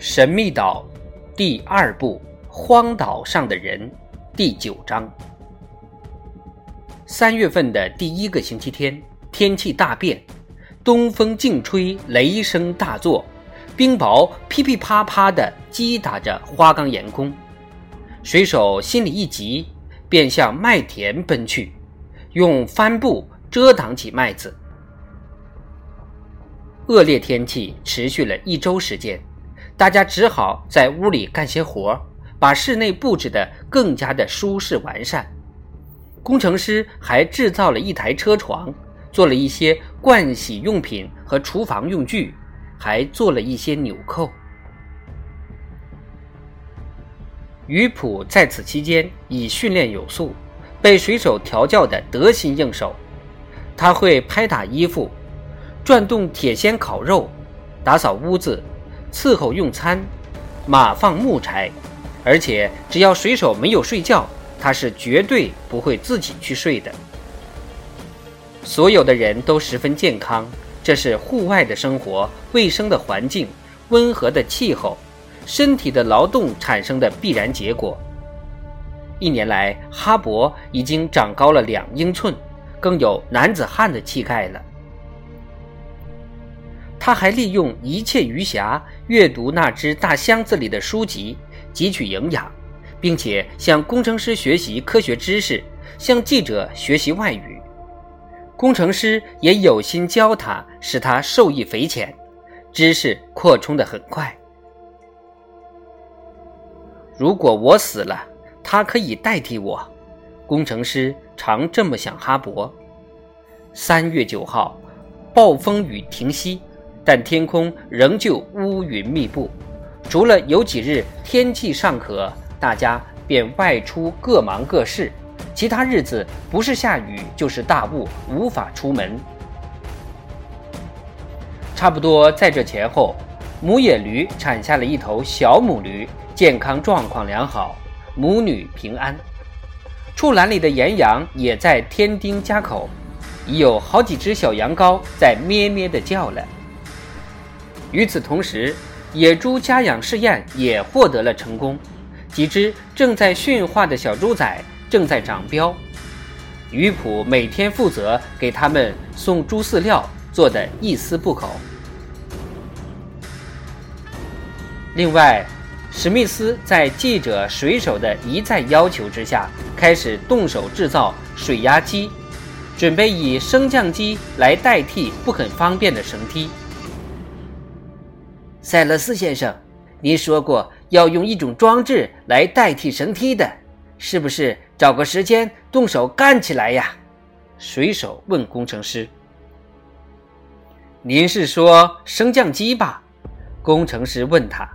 神秘岛第二部《荒岛上的人》第九章。三月份的第一个星期天，天气大变，东风劲吹，雷声大作，冰雹噼噼啪啪地击打着花岗岩宫。水手心里一急，便向麦田奔去，用帆布遮挡起麦子。恶劣天气持续了一周时间。大家只好在屋里干些活把室内布置得更加的舒适完善。工程师还制造了一台车床，做了一些盥洗用品和厨房用具，还做了一些纽扣。鱼普在此期间已训练有素，被水手调教得得心应手。他会拍打衣服，转动铁锨烤肉，打扫屋子。伺候用餐，码放木柴，而且只要水手没有睡觉，他是绝对不会自己去睡的。所有的人都十分健康，这是户外的生活、卫生的环境、温和的气候、身体的劳动产生的必然结果。一年来，哈勃已经长高了两英寸，更有男子汉的气概了。他还利用一切余暇阅读那只大箱子里的书籍，汲取营养，并且向工程师学习科学知识，向记者学习外语。工程师也有心教他，使他受益匪浅，知识扩充得很快。如果我死了，他可以代替我。工程师常这么想。哈勃。三月九号，暴风雨停息。但天空仍旧乌云密布，除了有几日天气尚可，大家便外出各忙各事；其他日子不是下雨就是大雾，无法出门。差不多在这前后，母野驴产下了一头小母驴，健康状况良好，母女平安。畜栏里的岩羊也在添丁加口，已有好几只小羊羔在咩咩地叫了。与此同时，野猪家养试验也获得了成功，几只正在驯化的小猪仔正在长膘。鱼普每天负责给他们送猪饲料，做的一丝不苟。另外，史密斯在记者、水手的一再要求之下，开始动手制造水压机，准备以升降机来代替不很方便的绳梯。塞勒斯先生，您说过要用一种装置来代替绳梯的，是不是找个时间动手干起来呀？水手问工程师：“您是说升降机吧？”工程师问他：“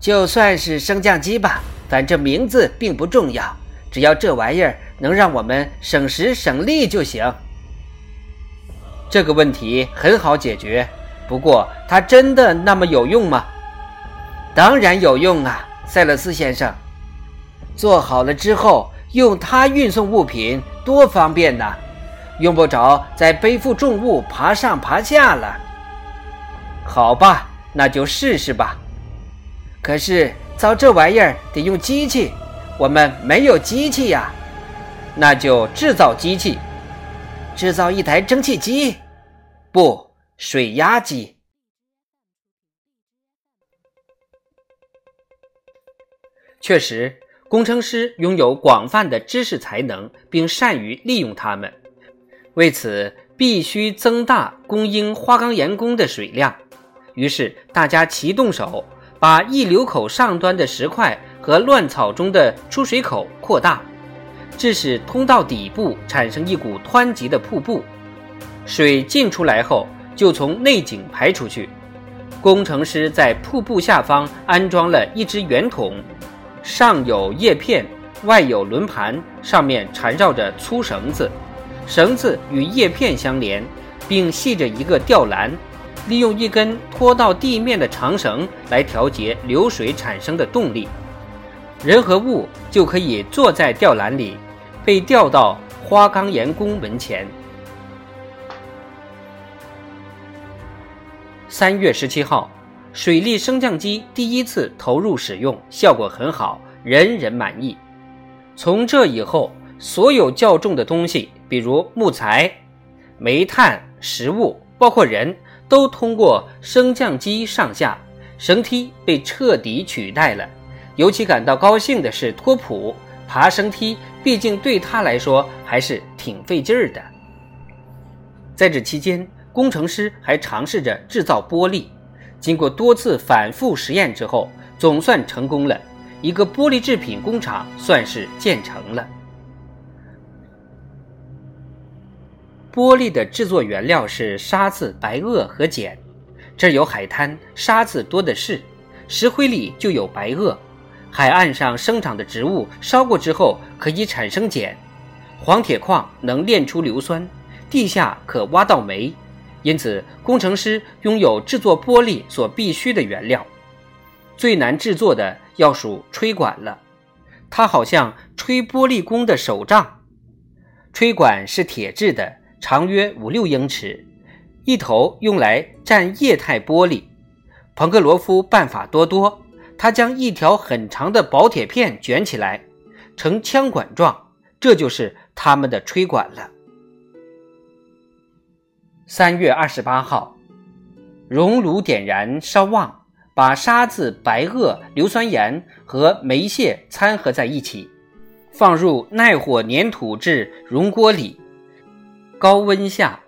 就算是升降机吧，反正名字并不重要，只要这玩意儿能让我们省时省力就行。这个问题很好解决。”不过，它真的那么有用吗？当然有用啊，塞勒斯先生。做好了之后，用它运送物品多方便呐，用不着再背负重物爬上爬下了。好吧，那就试试吧。可是造这玩意儿得用机器，我们没有机器呀。那就制造机器，制造一台蒸汽机，不。水压机。确实，工程师拥有广泛的知识才能，并善于利用它们。为此，必须增大供应花岗岩工的水量。于是，大家齐动手，把溢流口上端的石块和乱草中的出水口扩大，致使通道底部产生一股湍急的瀑布。水进出来后。就从内井排出去。工程师在瀑布下方安装了一只圆筒，上有叶片，外有轮盘，上面缠绕着粗绳子，绳子与叶片相连，并系着一个吊篮，利用一根拖到地面的长绳来调节流水产生的动力。人和物就可以坐在吊篮里，被吊到花岗岩宫门前。三月十七号，水利升降机第一次投入使用，效果很好，人人满意。从这以后，所有较重的东西，比如木材、煤炭、食物，包括人，都通过升降机上下，绳梯被彻底取代了。尤其感到高兴的是托普，爬升梯毕竟对他来说还是挺费劲儿的。在这期间，工程师还尝试着制造玻璃。经过多次反复实验之后，总算成功了。一个玻璃制品工厂算是建成了。玻璃的制作原料是沙子、白垩和碱。这儿有海滩，沙子多的是；石灰里就有白垩。海岸上生长的植物烧过之后可以产生碱。黄铁矿能炼出硫酸，地下可挖到煤。因此，工程师拥有制作玻璃所必需的原料。最难制作的要数吹管了，它好像吹玻璃工的手杖。吹管是铁制的，长约五六英尺，一头用来蘸液态玻璃。彭格罗夫办法多多，他将一条很长的薄铁片卷起来，呈枪管状，这就是他们的吹管了。三月二十八号，熔炉点燃烧旺，把沙子、白垩、硫酸盐和煤屑掺合在一起，放入耐火粘土制熔锅里。高温下，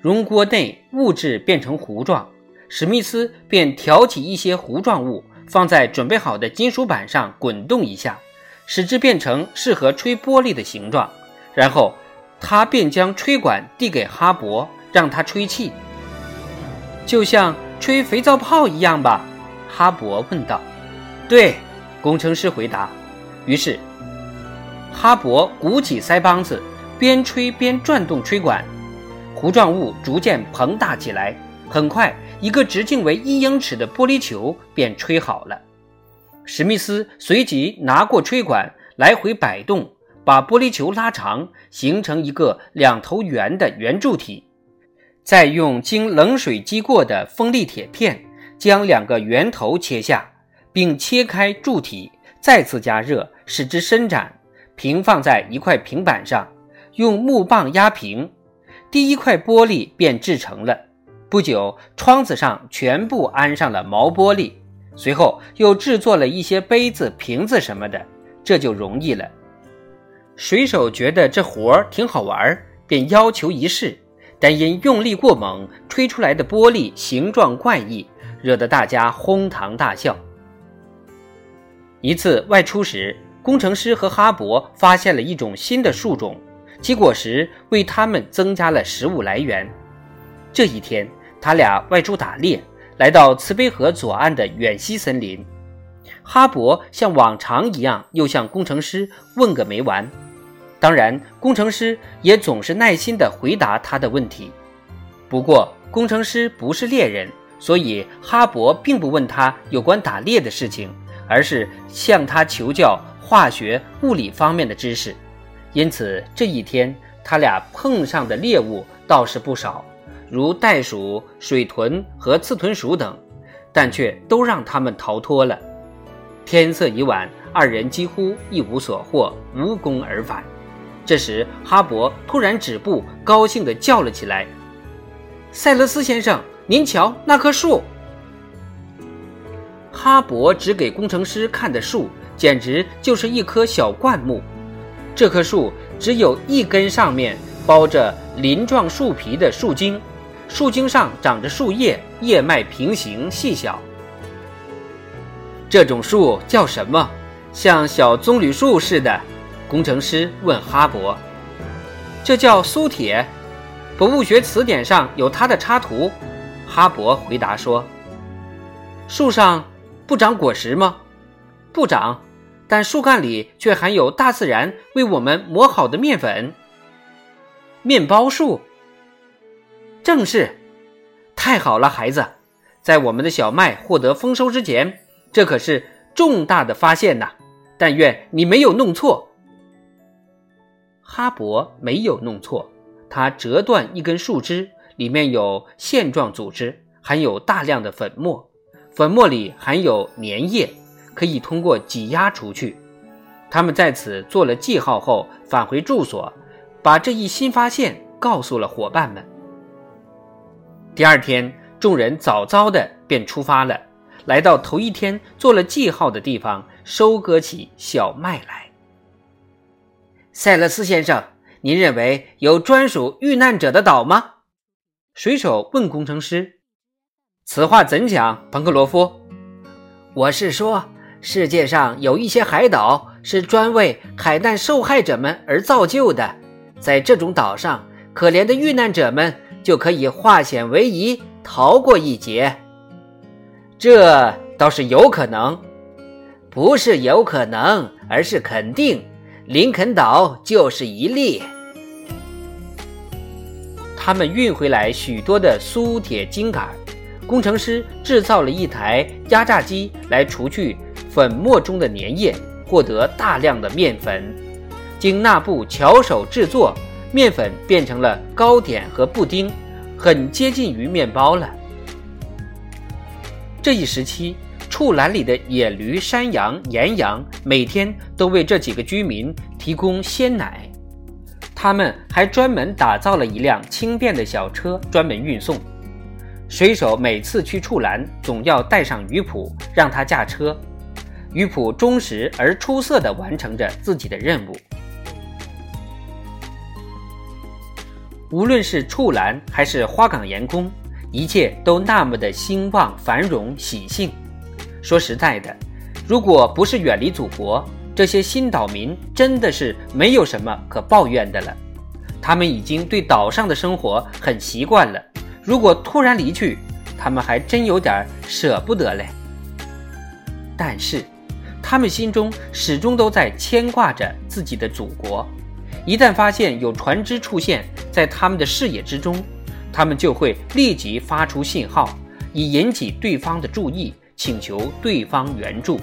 熔锅内物质变成糊状。史密斯便挑起一些糊状物，放在准备好的金属板上滚动一下，使之变成适合吹玻璃的形状。然后，他便将吹管递给哈勃。让他吹气，就像吹肥皂泡一样吧？哈勃问道。对，工程师回答。于是，哈勃鼓起腮帮子，边吹边转动吹管，糊状物逐渐膨大起来。很快，一个直径为一英尺的玻璃球便吹好了。史密斯随即拿过吹管，来回摆动，把玻璃球拉长，形成一个两头圆的圆柱体。再用经冷水激过的锋利铁片将两个圆头切下，并切开柱体，再次加热，使之伸展，平放在一块平板上，用木棒压平，第一块玻璃便制成了。不久，窗子上全部安上了毛玻璃，随后又制作了一些杯子、瓶子什么的，这就容易了。水手觉得这活儿挺好玩，便要求一试。但因用力过猛，吹出来的玻璃形状怪异，惹得大家哄堂大笑。一次外出时，工程师和哈勃发现了一种新的树种，其果实为他们增加了食物来源。这一天，他俩外出打猎，来到慈悲河左岸的远西森林。哈勃像往常一样，又向工程师问个没完。当然，工程师也总是耐心地回答他的问题。不过，工程师不是猎人，所以哈勃并不问他有关打猎的事情，而是向他求教化学、物理方面的知识。因此，这一天他俩碰上的猎物倒是不少，如袋鼠、水豚和刺豚鼠等，但却都让他们逃脱了。天色已晚，二人几乎一无所获，无功而返。这时，哈勃突然止步，高兴地叫了起来：“塞勒斯先生，您瞧那棵树！”哈勃指给工程师看的树，简直就是一棵小灌木。这棵树只有一根上面包着鳞状树皮的树茎，树茎上长着树叶，叶脉平行细小。这种树叫什么？像小棕榈树似的。工程师问哈勃：“这叫苏铁，博物学词典上有它的插图。”哈勃回答说：“树上不长果实吗？不长，但树干里却含有大自然为我们磨好的面粉。面包树，正是。太好了，孩子，在我们的小麦获得丰收之前，这可是重大的发现呐！但愿你没有弄错。”哈勃没有弄错，他折断一根树枝，里面有线状组织，含有大量的粉末。粉末里含有粘液，可以通过挤压除去。他们在此做了记号后，返回住所，把这一新发现告诉了伙伴们。第二天，众人早早的便出发了，来到头一天做了记号的地方，收割起小麦来。塞勒斯先生，您认为有专属遇难者的岛吗？水手问工程师：“此话怎讲，彭克罗夫？”我是说，世界上有一些海岛是专为海难受害者们而造就的，在这种岛上，可怜的遇难者们就可以化险为夷，逃过一劫。这倒是有可能，不是有可能，而是肯定。林肯岛就是一例。他们运回来许多的苏铁金杆，工程师制造了一台压榨机来除去粉末中的粘液，获得大量的面粉。经那布巧手制作，面粉变成了糕点和布丁，很接近于面包了。这一时期，畜栏里的野驴、山羊、岩羊每天都为这几个居民提供鲜奶。他们还专门打造了一辆轻便的小车，专门运送。水手每次去处栏，总要带上鱼普，让他驾车。鱼普忠实而出色地完成着自己的任务。无论是处栏还是花岗岩宫，一切都那么的兴旺、繁荣、喜庆。说实在的，如果不是远离祖国，这些新岛民真的是没有什么可抱怨的了，他们已经对岛上的生活很习惯了。如果突然离去，他们还真有点舍不得嘞。但是，他们心中始终都在牵挂着自己的祖国。一旦发现有船只出现在他们的视野之中，他们就会立即发出信号，以引起对方的注意，请求对方援助。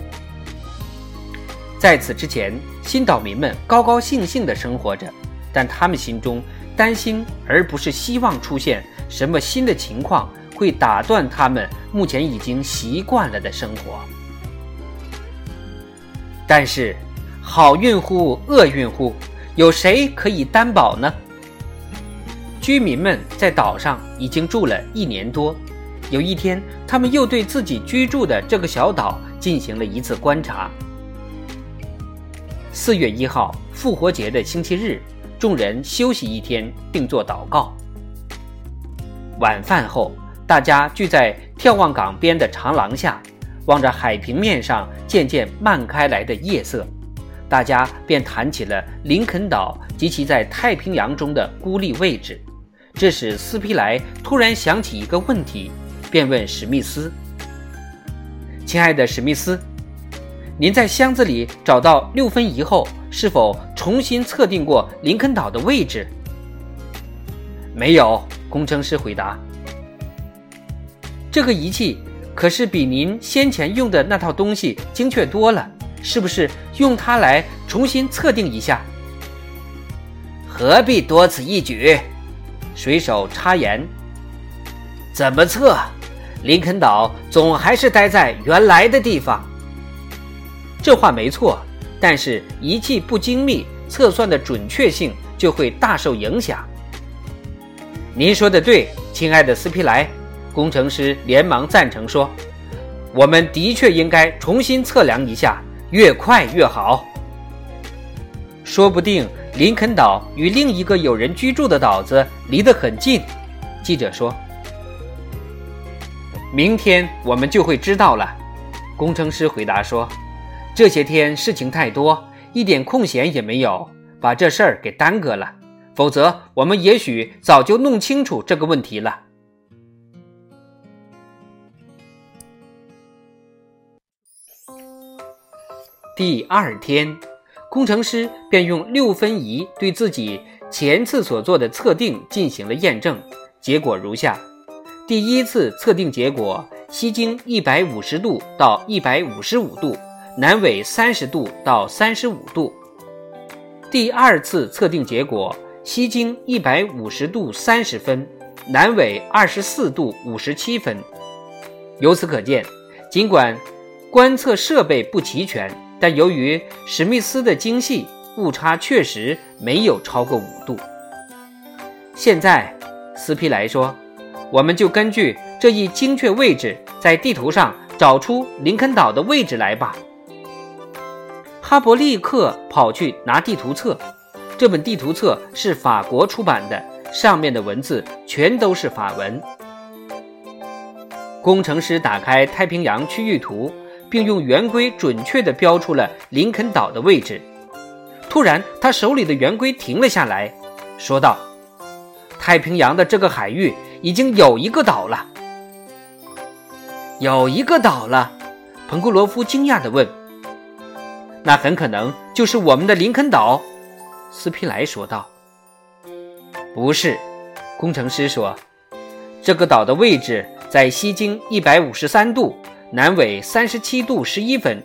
在此之前，新岛民们高高兴兴地生活着，但他们心中担心，而不是希望出现什么新的情况会打断他们目前已经习惯了的生活。但是，好运乎厄运乎，有谁可以担保呢？居民们在岛上已经住了一年多，有一天，他们又对自己居住的这个小岛进行了一次观察。四月一号，复活节的星期日，众人休息一天，并做祷告。晚饭后，大家聚在眺望港边的长廊下，望着海平面上渐渐漫开来的夜色，大家便谈起了林肯岛及其在太平洋中的孤立位置。这使斯皮莱突然想起一个问题，便问史密斯：“亲爱的史密斯。”您在箱子里找到六分仪后，是否重新测定过林肯岛的位置？没有，工程师回答。这个仪器可是比您先前用的那套东西精确多了，是不是用它来重新测定一下？何必多此一举？水手插言。怎么测？林肯岛总还是待在原来的地方。这话没错，但是仪器不精密，测算的准确性就会大受影响。您说的对，亲爱的斯皮莱，工程师连忙赞成说：“我们的确应该重新测量一下，越快越好。说不定林肯岛与另一个有人居住的岛子离得很近。”记者说：“明天我们就会知道了。”工程师回答说。这些天事情太多，一点空闲也没有，把这事儿给耽搁了。否则，我们也许早就弄清楚这个问题了。第二天，工程师便用六分仪对自己前次所做的测定进行了验证，结果如下：第一次测定结果，西经一百五十度到一百五十五度。南纬三十度到三十五度。第二次测定结果，西经一百五十度三十分，南纬二十四度五十七分。由此可见，尽管观测设备不齐全，但由于史密斯的精细，误差确实没有超过五度。现在，斯皮莱说：“我们就根据这一精确位置，在地图上找出林肯岛的位置来吧。”哈勃立刻跑去拿地图册。这本地图册是法国出版的，上面的文字全都是法文。工程师打开太平洋区域图，并用圆规准确地标出了林肯岛的位置。突然，他手里的圆规停了下来，说道：“太平洋的这个海域已经有一个岛了。”有一个岛了，彭库罗夫惊讶地问：“那很可能就是我们的林肯岛？”斯皮莱说道：“不是。”工程师说：“这个岛的位置在西经一百五十三度，南纬三十七度十一分，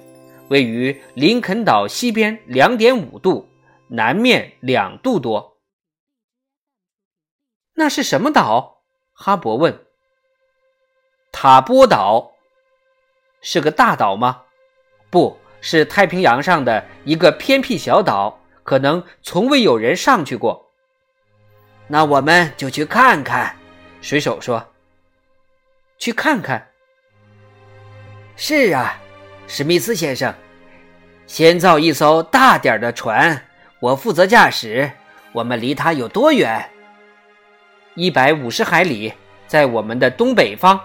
位于林肯岛西边两点五度，南面两度多。”那是什么岛？哈勃问。“塔波岛。”是个大岛吗？不是，太平洋上的一个偏僻小岛。可能从未有人上去过，那我们就去看看。水手说：“去看看。”是啊，史密斯先生，先造一艘大点的船，我负责驾驶。我们离它有多远？一百五十海里，在我们的东北方。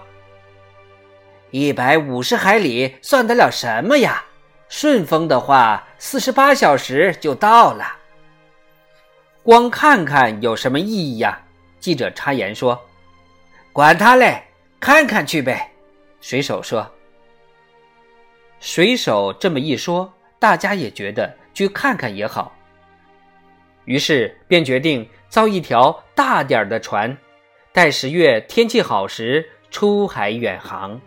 一百五十海里算得了什么呀？顺风的话，四十八小时就到了。光看看有什么意义呀？记者插言说：“管他嘞，看看去呗。”水手说。水手这么一说，大家也觉得去看看也好，于是便决定造一条大点儿的船，待十月天气好时出海远航。